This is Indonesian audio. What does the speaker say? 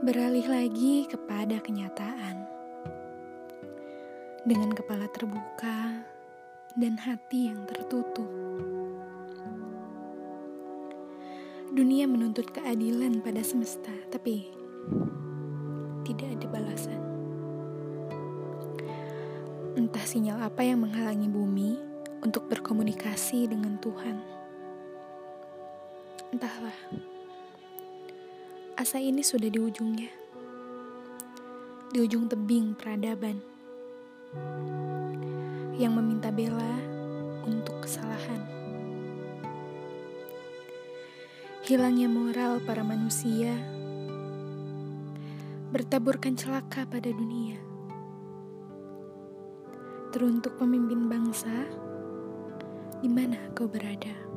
Beralih lagi kepada kenyataan. Dengan kepala terbuka dan hati yang tertutup. Dunia menuntut keadilan pada semesta, tapi tidak ada balasan. Entah sinyal apa yang menghalangi bumi untuk berkomunikasi dengan Tuhan. Entahlah asa ini sudah di ujungnya. Di ujung tebing peradaban. Yang meminta bela untuk kesalahan. Hilangnya moral para manusia bertaburkan celaka pada dunia. Teruntuk pemimpin bangsa, di mana kau berada?